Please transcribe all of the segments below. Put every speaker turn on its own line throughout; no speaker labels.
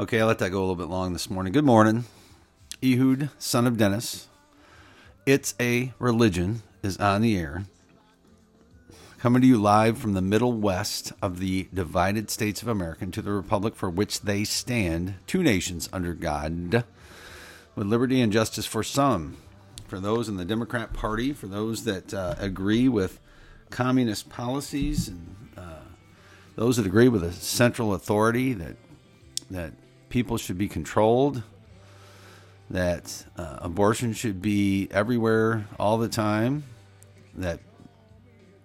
Okay, I let that go a little bit long this morning. Good morning. Ehud, son of Dennis. It's a religion is on the air. Coming to you live from the middle west of the divided states of America to the republic for which they stand, two nations under God, with liberty and justice for some. For those in the Democrat Party, for those that uh, agree with communist policies, and uh, those that agree with a central authority that that people should be controlled, that uh, abortion should be everywhere all the time, that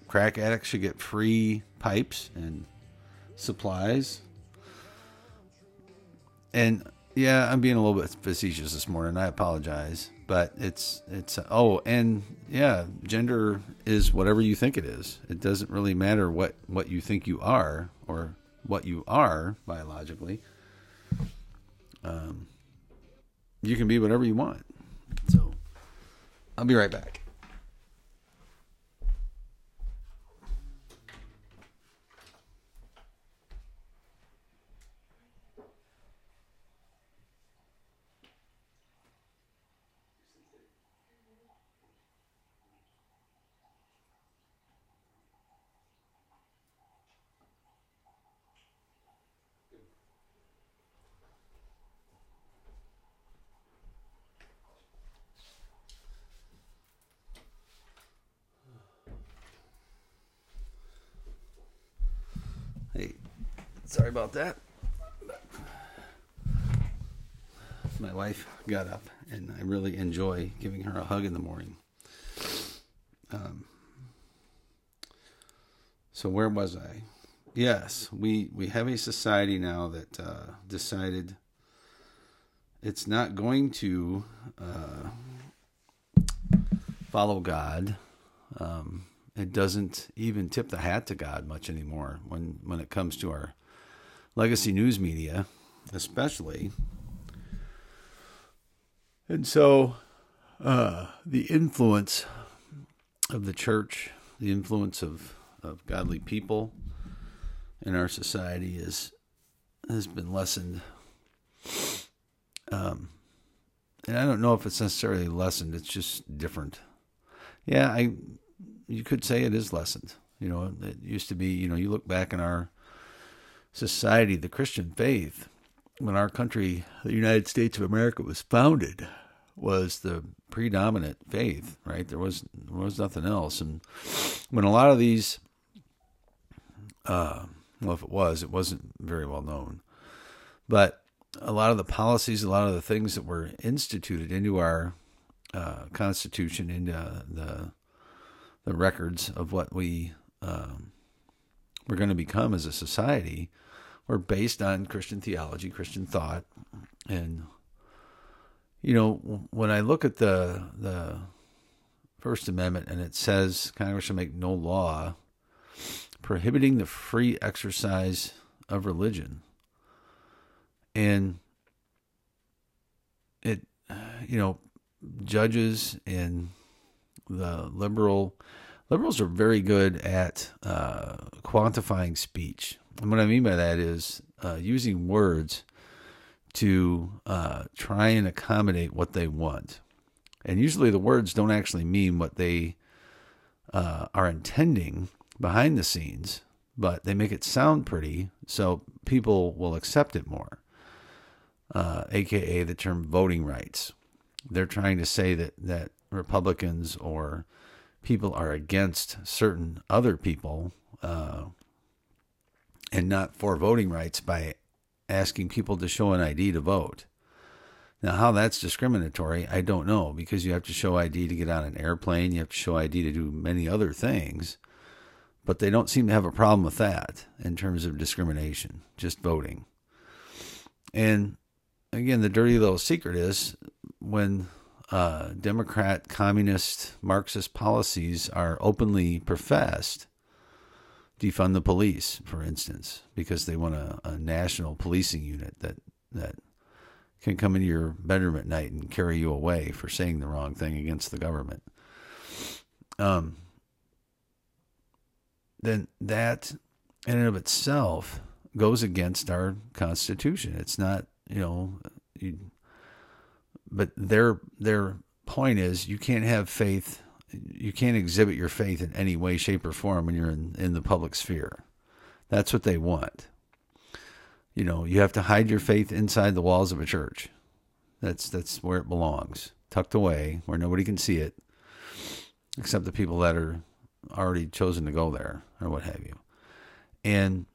crack addicts should get free pipes and supplies. And yeah, I'm being a little bit facetious this morning. I apologize, but it's it's oh, and yeah, gender is whatever you think it is. It doesn't really matter what what you think you are or what you are biologically um, you can be whatever you want. So I'll be right back. That. My wife got up, and I really enjoy giving her a hug in the morning. Um, so where was I? Yes, we we have a society now that uh, decided it's not going to uh, follow God. Um, it doesn't even tip the hat to God much anymore when when it comes to our legacy news media, especially. And so uh, the influence of the church, the influence of, of godly people in our society is has been lessened. Um, and I don't know if it's necessarily lessened. It's just different. Yeah, I you could say it is lessened. You know, it used to be. You know, you look back in our society, the Christian faith, when our country, the United States of America, was founded, was the predominant faith. Right? There was there was nothing else. And when a lot of these, uh, well, if it was, it wasn't very well known, but a lot of the policies, a lot of the things that were instituted into our uh, Constitution, into the the records of what we um, we're going to become as a society, were based on Christian theology, Christian thought, and you know when I look at the the First Amendment and it says Congress shall make no law prohibiting the free exercise of religion, and it you know judges and the liberal liberals are very good at uh, quantifying speech and what I mean by that is uh, using words to uh, try and accommodate what they want. And usually the words don't actually mean what they uh, are intending behind the scenes, but they make it sound pretty so people will accept it more. AKA uh, the term voting rights. They're trying to say that, that Republicans or people are against certain other people uh, and not for voting rights by asking people to show an ID to vote. Now, how that's discriminatory, I don't know because you have to show ID to get on an airplane, you have to show ID to do many other things, but they don't seem to have a problem with that in terms of discrimination, just voting. And again, the dirty little secret is when uh, Democrat, communist, Marxist policies are openly professed, defund the police, for instance, because they want a, a national policing unit that that can come into your bedroom at night and carry you away for saying the wrong thing against the government. Um, then that in and of itself goes against our constitution. It's not you know, you, but their their point is you can't have faith, you can't exhibit your faith in any way, shape, or form when you're in, in the public sphere. That's what they want. You know, you have to hide your faith inside the walls of a church. That's that's where it belongs, tucked away where nobody can see it, except the people that are already chosen to go there or what have you. And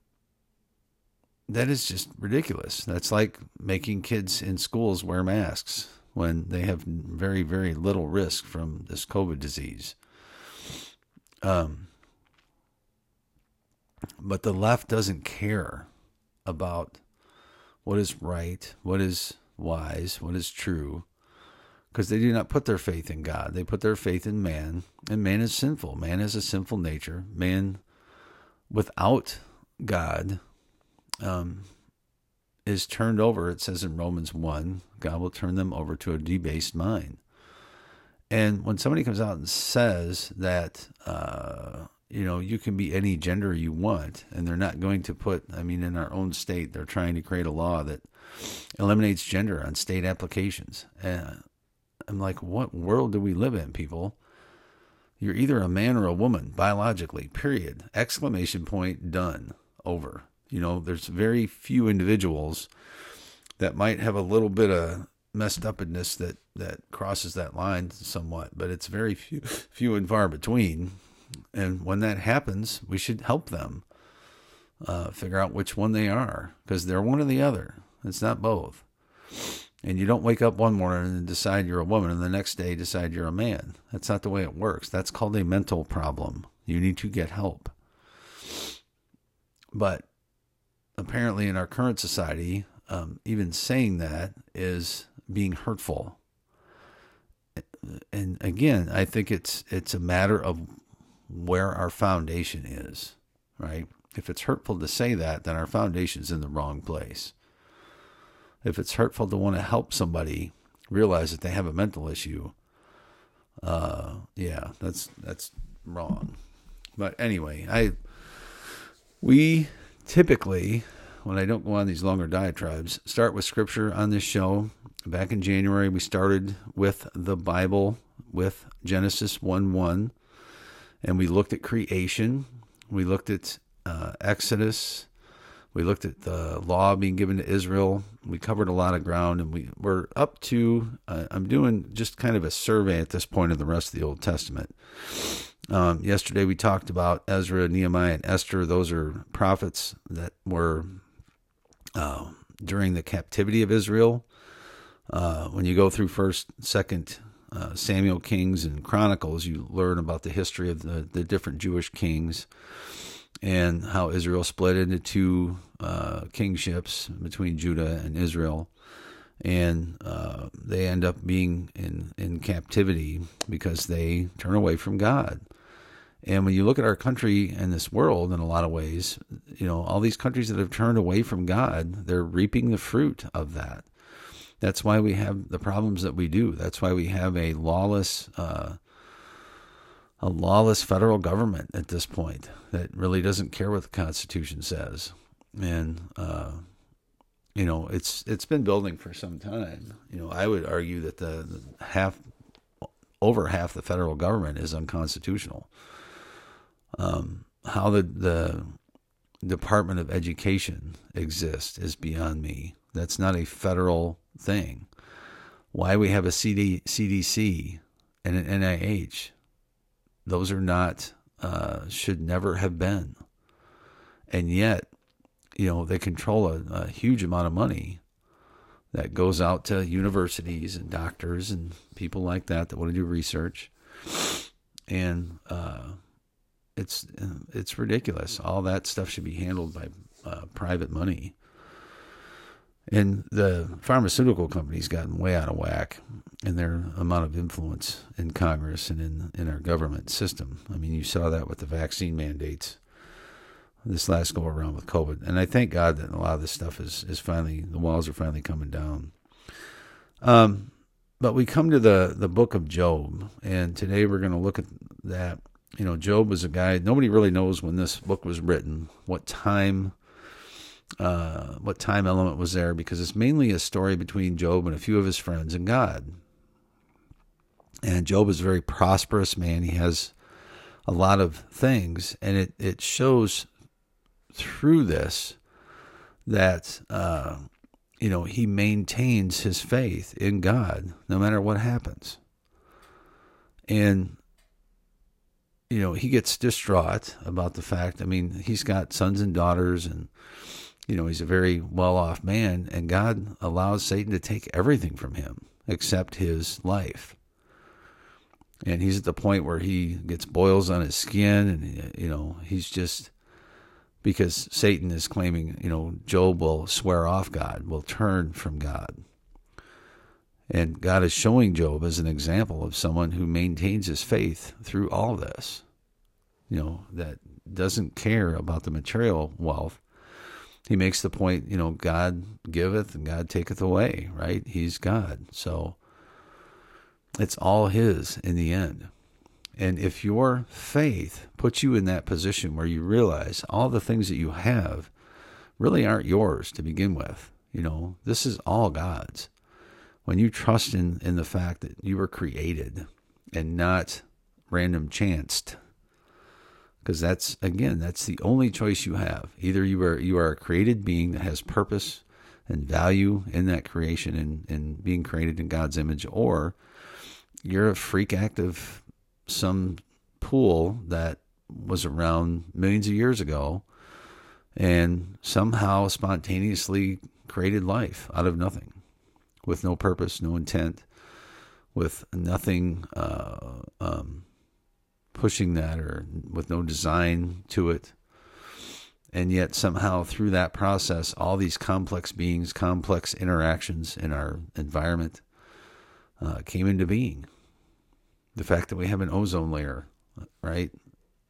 that is just ridiculous. That's like making kids in schools wear masks when they have very, very little risk from this COVID disease. Um, but the left doesn't care about what is right, what is wise, what is true, because they do not put their faith in God. They put their faith in man, and man is sinful. Man has a sinful nature. Man, without God, um, is turned over. It says in Romans 1 God will turn them over to a debased mind. And when somebody comes out and says that, uh, you know, you can be any gender you want, and they're not going to put, I mean, in our own state, they're trying to create a law that eliminates gender on state applications. And I'm like, what world do we live in, people? You're either a man or a woman biologically, period. Exclamation point, done, over. You know, there's very few individuals that might have a little bit of messed upness that that crosses that line somewhat, but it's very few few and far between. And when that happens, we should help them uh, figure out which one they are because they're one or the other. It's not both. And you don't wake up one morning and decide you're a woman and the next day decide you're a man. That's not the way it works. That's called a mental problem. You need to get help. But apparently, in our current society, um, even saying that is being hurtful. And again, I think it's it's a matter of where our foundation is, right? If it's hurtful to say that, then our foundation's in the wrong place if it's hurtful to want to help somebody realize that they have a mental issue, uh, yeah, that's that's wrong. But anyway, I we typically when I don't go on these longer diatribes start with scripture on this show. Back in January, we started with the Bible with Genesis 1 1, and we looked at creation. We looked at uh, Exodus we looked at the law being given to Israel. We covered a lot of ground, and we we're up to. Uh, I'm doing just kind of a survey at this point of the rest of the Old Testament. Um, yesterday we talked about Ezra, Nehemiah, and Esther. Those are prophets that were uh, during the captivity of Israel. Uh, when you go through First, Second uh, Samuel, Kings, and Chronicles, you learn about the history of the the different Jewish kings and how Israel split into two uh, kingships between Judah and Israel. And uh, they end up being in, in captivity because they turn away from God. And when you look at our country and this world in a lot of ways, you know, all these countries that have turned away from God, they're reaping the fruit of that. That's why we have the problems that we do. That's why we have a lawless uh, a lawless federal government at this point that really doesn't care what the Constitution says, and uh, you know it's it's been building for some time. You know, I would argue that the, the half over half the federal government is unconstitutional. Um, how the the Department of Education exists is beyond me. That's not a federal thing. Why we have a CD, CDC and an NIH those are not, uh, should never have been. And yet, you know, they control a, a huge amount of money that goes out to universities and doctors and people like that that want to do research. And uh, it's it's ridiculous. All that stuff should be handled by uh, private money. And the pharmaceutical companies gotten way out of whack in their amount of influence in Congress and in in our government system. I mean, you saw that with the vaccine mandates this last go around with COVID. And I thank God that a lot of this stuff is is finally the walls are finally coming down. Um, but we come to the the book of Job, and today we're going to look at that. You know, Job was a guy nobody really knows when this book was written, what time uh, what time element was there because it's mainly a story between Job and a few of his friends and God. And Job is a very prosperous man. He has a lot of things, and it, it shows through this that uh, you know he maintains his faith in God no matter what happens, and you know he gets distraught about the fact. I mean, he's got sons and daughters, and you know he's a very well off man, and God allows Satan to take everything from him except his life and he's at the point where he gets boils on his skin and you know he's just because Satan is claiming, you know, Job will swear off God, will turn from God. And God is showing Job as an example of someone who maintains his faith through all this, you know, that doesn't care about the material wealth. He makes the point, you know, God giveth and God taketh away, right? He's God. So it's all His in the end. And if your faith puts you in that position where you realize all the things that you have really aren't yours to begin with, you know, this is all God's. When you trust in, in the fact that you were created and not random chanced, because that's again, that's the only choice you have. Either you are you are a created being that has purpose and value in that creation and, and being created in God's image, or you're a freak act of some pool that was around millions of years ago and somehow spontaneously created life out of nothing with no purpose, no intent, with nothing uh, um, pushing that or with no design to it. And yet, somehow, through that process, all these complex beings, complex interactions in our environment uh, came into being the fact that we have an ozone layer, right,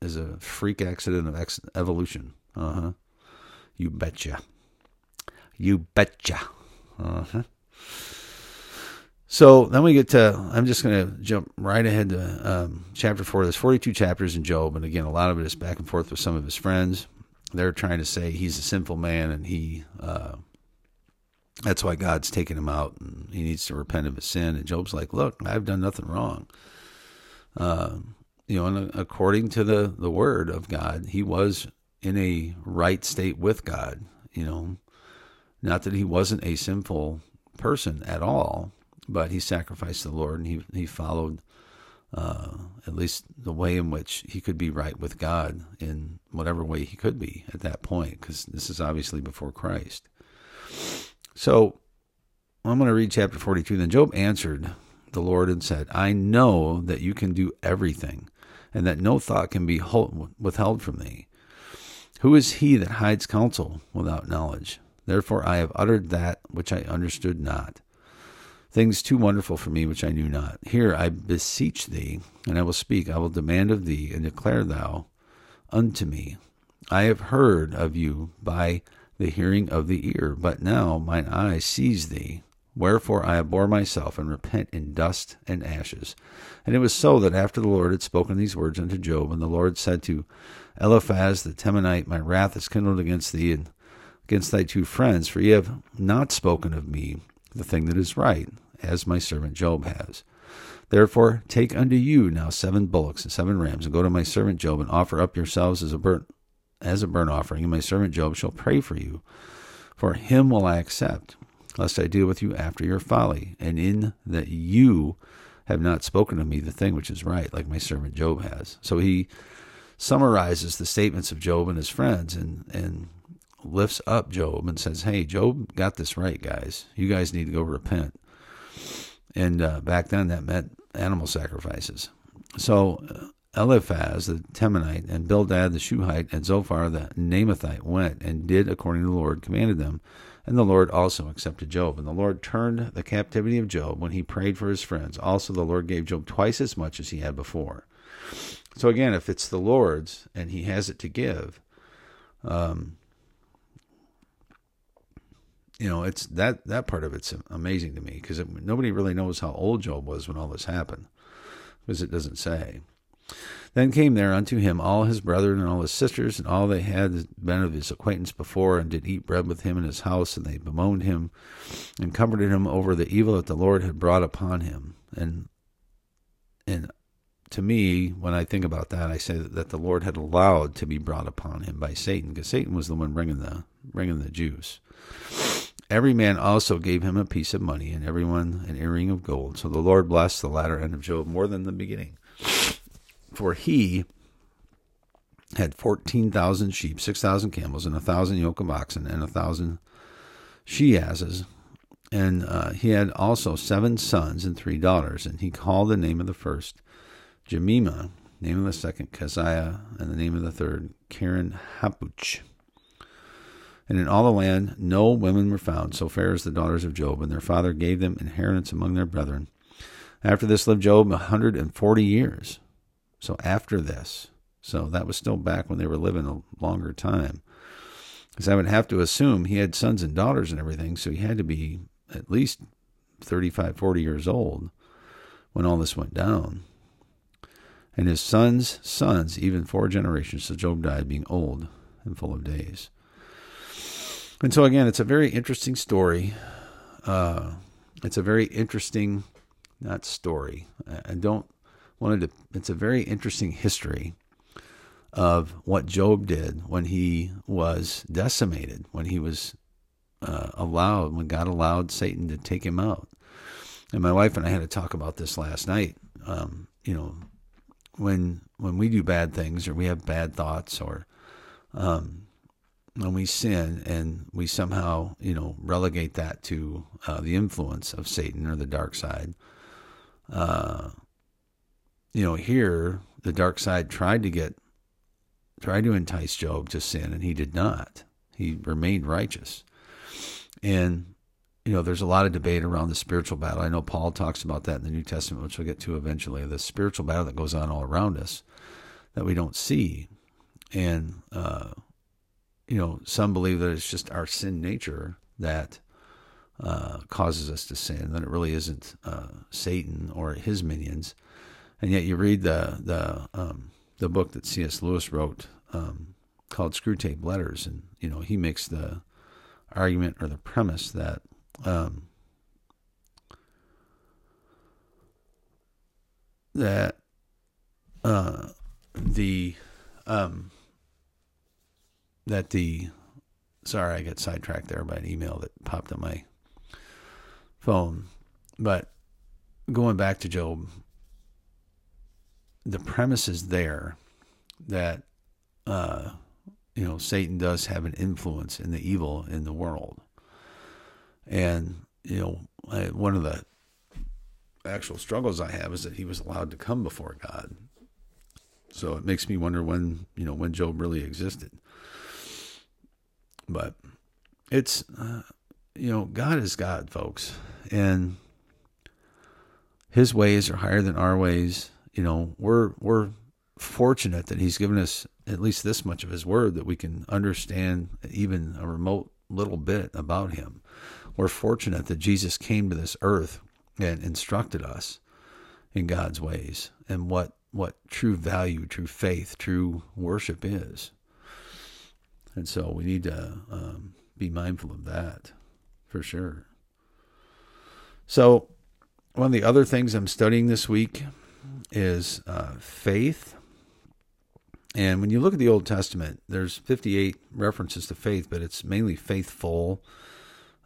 is a freak accident of ex- evolution. Uh huh. You betcha. You betcha. Uh huh. So then we get to, I'm just going to jump right ahead to um, chapter four. There's 42 chapters in Job. And again, a lot of it is back and forth with some of his friends. They're trying to say he's a sinful man and he, uh, that's why God's taking him out and he needs to repent of his sin. And Job's like, look, I've done nothing wrong uh, you know, and according to the, the word of God, he was in a right state with God, you know, not that he wasn't a sinful person at all, but he sacrificed the Lord and he, he followed uh, at least the way in which he could be right with God in whatever way he could be at that point, because this is obviously before Christ. So I'm going to read chapter 42. Then Job answered the Lord and said, I know that you can do everything, and that no thought can be withheld from thee. Who is he that hides counsel without knowledge? Therefore I have uttered that which I understood not. Things too wonderful for me which I knew not. Here I beseech thee, and I will speak. I will demand of thee, and declare thou unto me. I have heard of you by the hearing of the ear, but now mine eye sees thee. Wherefore I abhor myself and repent in dust and ashes. And it was so that after the Lord had spoken these words unto Job, and the Lord said to Eliphaz the Temanite, My wrath is kindled against thee and against thy two friends, for ye have not spoken of me the thing that is right, as my servant Job has. Therefore take unto you now seven bullocks and seven rams, and go to my servant Job, and offer up yourselves as a burnt as a burnt offering, and my servant Job shall pray for you. For him will I accept lest I deal with you after your folly, and in that you have not spoken of me the thing which is right, like my servant Job has. So he summarizes the statements of Job and his friends and, and lifts up Job and says, Hey, Job got this right, guys. You guys need to go repent. And uh, back then that meant animal sacrifices. So uh, Eliphaz the Temanite and Bildad the Shuhite and Zophar the Naamathite went and did according to the Lord commanded them. And the Lord also accepted Job. And the Lord turned the captivity of Job when he prayed for his friends. Also, the Lord gave Job twice as much as he had before. So, again, if it's the Lord's and he has it to give, um, you know, it's that that part of it's amazing to me because nobody really knows how old Job was when all this happened, because it doesn't say. Then came there unto him all his brethren and all his sisters, and all they had been of his acquaintance before, and did eat bread with him in his house, and they bemoaned him, and comforted him over the evil that the Lord had brought upon him. And and to me, when I think about that, I say that the Lord had allowed to be brought upon him by Satan, because Satan was the one bringing the bringing the Jews. Every man also gave him a piece of money, and everyone an earring of gold. So the Lord blessed the latter end of Job more than the beginning. For he had 14,000 sheep, 6,000 camels, and a 1,000 yoke of oxen, and a 1,000 she asses. And uh, he had also seven sons and three daughters. And he called the name of the first Jemima, name of the second Keziah, and the name of the third Karen Hapuch. And in all the land no women were found so fair as the daughters of Job, and their father gave them inheritance among their brethren. After this lived Job a hundred and forty years. So after this, so that was still back when they were living a longer time. Because I would have to assume he had sons and daughters and everything, so he had to be at least 35, 40 years old when all this went down. And his sons' sons, even four generations, so Job died being old and full of days. And so, again, it's a very interesting story. Uh, it's a very interesting, not story. I don't wanted to. It's a very interesting history of what Job did when he was decimated, when he was uh, allowed, when God allowed Satan to take him out. And my wife and I had to talk about this last night. Um, you know, when when we do bad things or we have bad thoughts or um, when we sin and we somehow you know relegate that to uh, the influence of Satan or the dark side. Uh, you know, here the dark side tried to get, tried to entice Job to sin, and he did not. He remained righteous. And, you know, there's a lot of debate around the spiritual battle. I know Paul talks about that in the New Testament, which we'll get to eventually, the spiritual battle that goes on all around us that we don't see. And, uh, you know, some believe that it's just our sin nature that uh, causes us to sin, that it really isn't uh, Satan or his minions and yet you read the the um, the book that C.S. Lewis wrote um, called Screwtape Letters, and you know he makes the argument or the premise that um, that uh, the um, that the sorry I got sidetracked there by an email that popped on my phone, but going back to Job the premise is there that uh, you know Satan does have an influence in the evil in the world, and you know one of the actual struggles I have is that he was allowed to come before God. So it makes me wonder when you know when Job really existed. But it's uh, you know God is God, folks, and His ways are higher than our ways you know, we're we're fortunate that he's given us at least this much of his word that we can understand even a remote little bit about him. We're fortunate that Jesus came to this earth and instructed us in God's ways and what what true value, true faith, true worship is. And so we need to um, be mindful of that for sure. So, one of the other things I'm studying this week is uh, faith. And when you look at the Old Testament, there's 58 references to faith, but it's mainly faithful,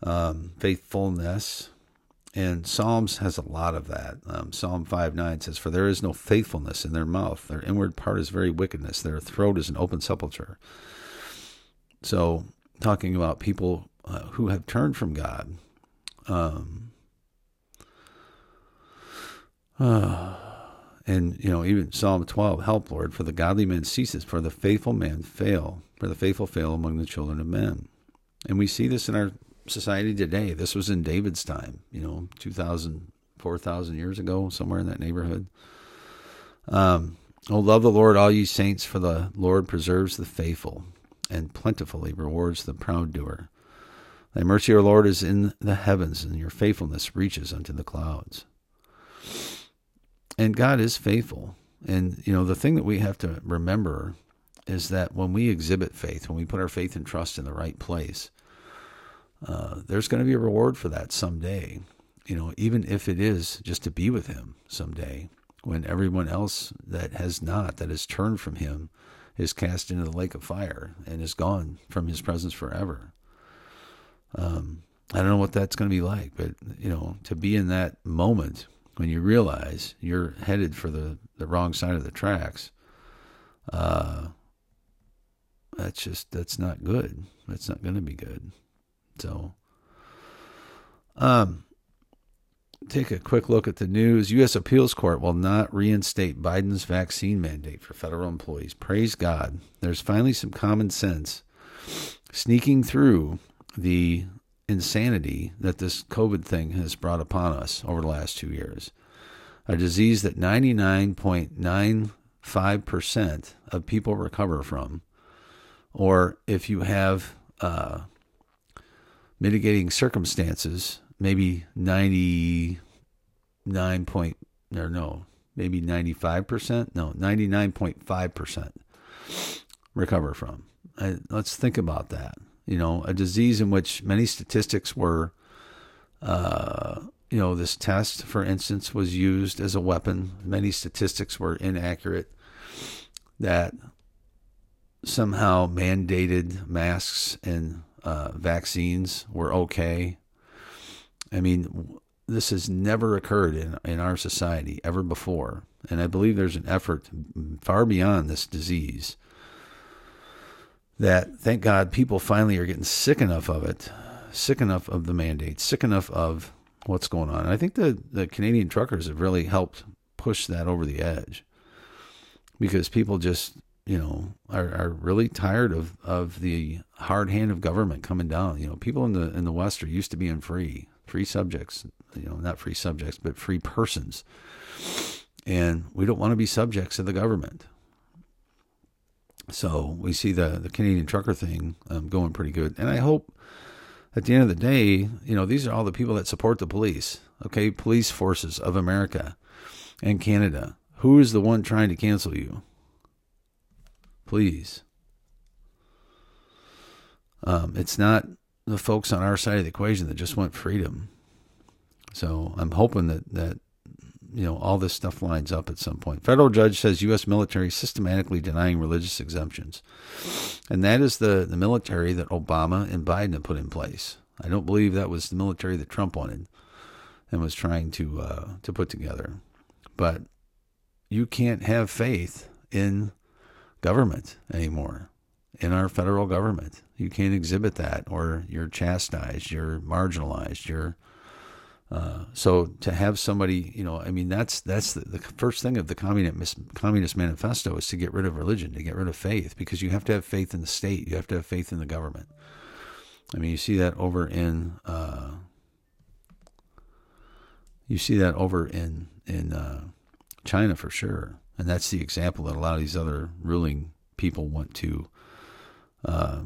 um, faithfulness. And Psalms has a lot of that. Um, Psalm 5 9 says, For there is no faithfulness in their mouth. Their inward part is very wickedness. Their throat is an open sepulchre. So, talking about people uh, who have turned from God. Um, uh, and you know, even Psalm 12, help, Lord, for the godly man ceases, for the faithful man fail, for the faithful fail among the children of men. And we see this in our society today. This was in David's time, you know, 2,000, 4,000 years ago, somewhere in that neighborhood. Um, oh, love the Lord, all ye saints, for the Lord preserves the faithful and plentifully rewards the proud doer. Thy mercy, O Lord, is in the heavens, and your faithfulness reaches unto the clouds. And God is faithful. And, you know, the thing that we have to remember is that when we exhibit faith, when we put our faith and trust in the right place, uh, there's going to be a reward for that someday. You know, even if it is just to be with Him someday, when everyone else that has not, that has turned from Him, is cast into the lake of fire and is gone from His presence forever. Um, I don't know what that's going to be like, but you know, to be in that moment when you realize you're headed for the, the wrong side of the tracks, uh, that's just that's not good. That's not going to be good. So, um, take a quick look at the news. U.S. Appeals Court will not reinstate Biden's vaccine mandate for federal employees. Praise God. There's finally some common sense sneaking through the insanity that this COVID thing has brought upon us over the last two years. A disease that 99.95% of people recover from. Or if you have uh, mitigating circumstances, maybe 99 point, or no, maybe 95%, no, 99.5% recover from. I, let's think about that you know, a disease in which many statistics were, uh, you know, this test, for instance, was used as a weapon. Many statistics were inaccurate that somehow mandated masks and uh, vaccines were okay. I mean, this has never occurred in, in our society ever before. And I believe there's an effort far beyond this disease that thank God people finally are getting sick enough of it, sick enough of the mandate, sick enough of what's going on. And I think the, the Canadian truckers have really helped push that over the edge because people just, you know, are, are really tired of, of the hard hand of government coming down. You know, people in the in the West are used to being free, free subjects, you know, not free subjects, but free persons. And we don't want to be subjects of the government. So we see the the Canadian trucker thing um, going pretty good, and I hope at the end of the day, you know, these are all the people that support the police. Okay, police forces of America and Canada. Who is the one trying to cancel you? Please. Um, it's not the folks on our side of the equation that just want freedom. So I'm hoping that that you know, all this stuff lines up at some point. Federal judge says U.S. military systematically denying religious exemptions. And that is the, the military that Obama and Biden have put in place. I don't believe that was the military that Trump wanted and was trying to uh, to put together. But you can't have faith in government anymore, in our federal government. You can't exhibit that, or you're chastised, you're marginalized, you're uh, so to have somebody, you know, I mean, that's that's the, the, first thing of the communist communist manifesto is to get rid of religion, to get rid of faith, because you have to have faith in the state, you have to have faith in the government. I mean, you see that over in uh, you see that over in in uh, China for sure, and that's the example that a lot of these other ruling people want to uh,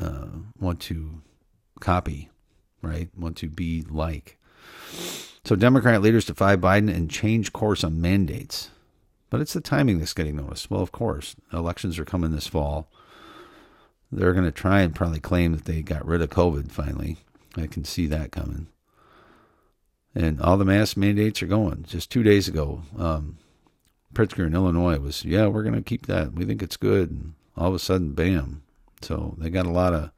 uh, want to copy right? Want to be like. So Democrat leaders defy Biden and change course on mandates. But it's the timing that's getting noticed. Well, of course, elections are coming this fall. They're going to try and probably claim that they got rid of COVID finally. I can see that coming. And all the mask mandates are going. Just two days ago, um, Pritzker in Illinois was, yeah, we're going to keep that. We think it's good. And all of a sudden, bam. So they got a lot of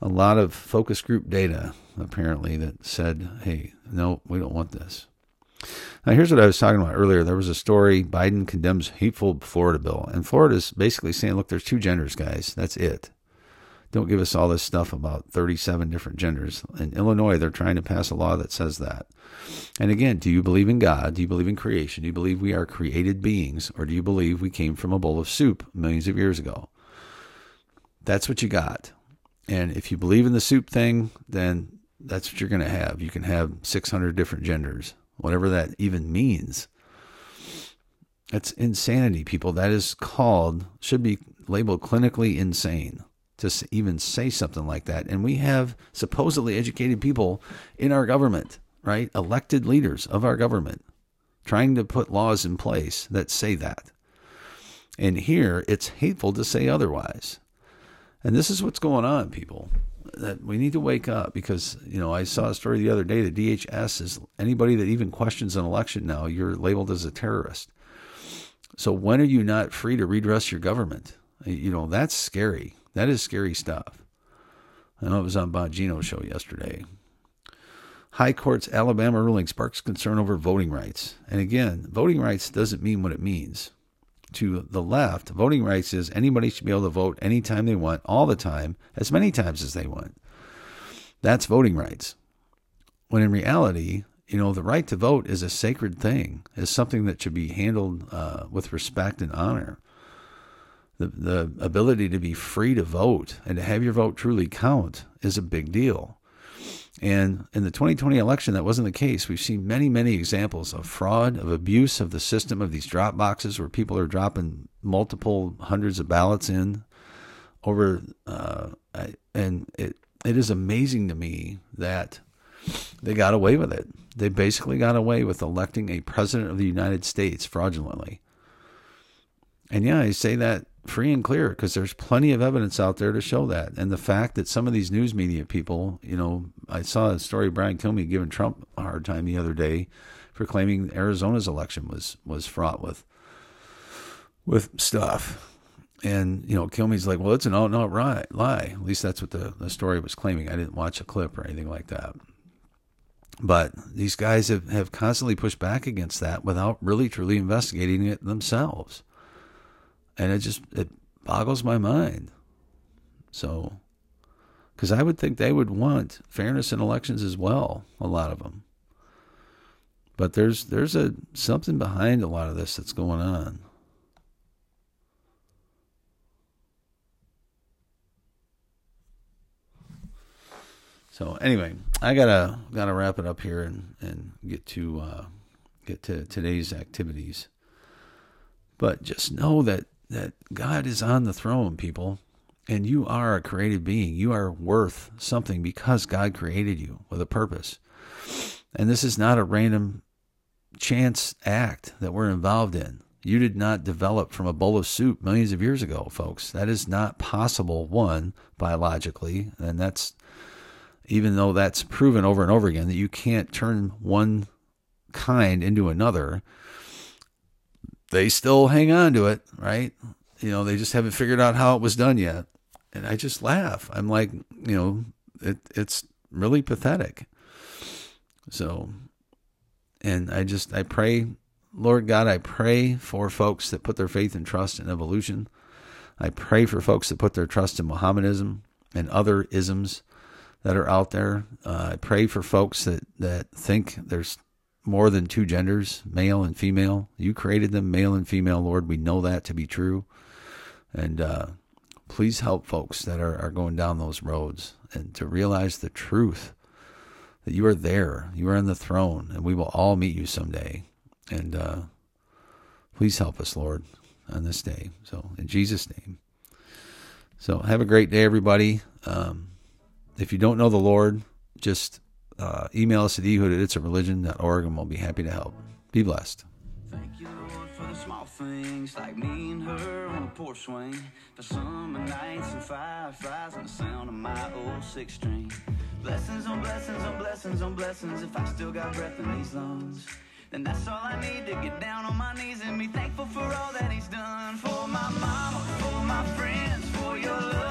a lot of focus group data apparently that said, hey, no, we don't want this. Now, here's what I was talking about earlier. There was a story Biden condemns hateful Florida bill. And Florida's basically saying, look, there's two genders, guys. That's it. Don't give us all this stuff about 37 different genders. In Illinois, they're trying to pass a law that says that. And again, do you believe in God? Do you believe in creation? Do you believe we are created beings? Or do you believe we came from a bowl of soup millions of years ago? That's what you got. And if you believe in the soup thing, then that's what you're going to have. You can have 600 different genders, whatever that even means. That's insanity, people. That is called, should be labeled clinically insane to even say something like that. And we have supposedly educated people in our government, right? Elected leaders of our government trying to put laws in place that say that. And here it's hateful to say otherwise. And this is what's going on, people. That we need to wake up because, you know, I saw a story the other day that DHS is anybody that even questions an election now, you're labeled as a terrorist. So when are you not free to redress your government? You know, that's scary. That is scary stuff. I know it was on Bongino's show yesterday. High Court's Alabama ruling sparks concern over voting rights. And again, voting rights doesn't mean what it means. To the left, voting rights is anybody should be able to vote anytime they want, all the time, as many times as they want. That's voting rights. When in reality, you know, the right to vote is a sacred thing, is something that should be handled uh, with respect and honor. The, the ability to be free to vote and to have your vote truly count is a big deal. And in the 2020 election, that wasn't the case. We've seen many, many examples of fraud, of abuse of the system, of these drop boxes where people are dropping multiple hundreds of ballots in over. Uh, and it, it is amazing to me that they got away with it. They basically got away with electing a president of the United States fraudulently. And yeah, I say that free and clear because there's plenty of evidence out there to show that. And the fact that some of these news media people, you know, I saw a story Brian Kilmeade giving Trump a hard time the other day for claiming Arizona's election was was fraught with with stuff. And you know, Kilmeade's like, well, it's an out and out lie. At least that's what the, the story was claiming. I didn't watch a clip or anything like that. But these guys have, have constantly pushed back against that without really truly investigating it themselves and it just it boggles my mind. So, because I would think they would want fairness in elections as well, a lot of them. But there's there's a something behind a lot of this that's going on. So anyway, I gotta gotta wrap it up here and and get to uh, get to today's activities. But just know that that God is on the throne, people, and you are a created being. You are worth something because God created you with a purpose. And this is not a random chance act that we're involved in. You did not develop from a bowl of soup millions of years ago, folks. That is not possible, one, biologically. And that's, even though that's proven over and over again, that you can't turn one kind into another they still hang on to it, right? You know, they just haven't figured out how it was done yet. And I just laugh. I'm like, you know, it it's really pathetic. So and I just I pray, Lord God, I pray for folks that put their faith and trust in evolution. I pray for folks that put their trust in Mohammedanism and other isms that are out there. Uh, I pray for folks that, that think there's more than two genders, male and female. You created them male and female, Lord. We know that to be true. And uh, please help folks that are, are going down those roads and to realize the truth that you are there, you are on the throne, and we will all meet you someday. And uh, please help us, Lord, on this day. So, in Jesus' name. So, have a great day, everybody. Um, if you don't know the Lord, just uh, email us at ehud at it's a religion.org and we'll be happy to help. Be blessed. Thank you, Lord, for the small things like me and her on a porch swing. The summer nights and fireflies and the sound of my old six string. Blessings on blessings on blessings on blessings if I still got breath in these lungs. Then that's all I need to get down on my knees and be thankful for all that he's done. For my mama, for my friends, for your love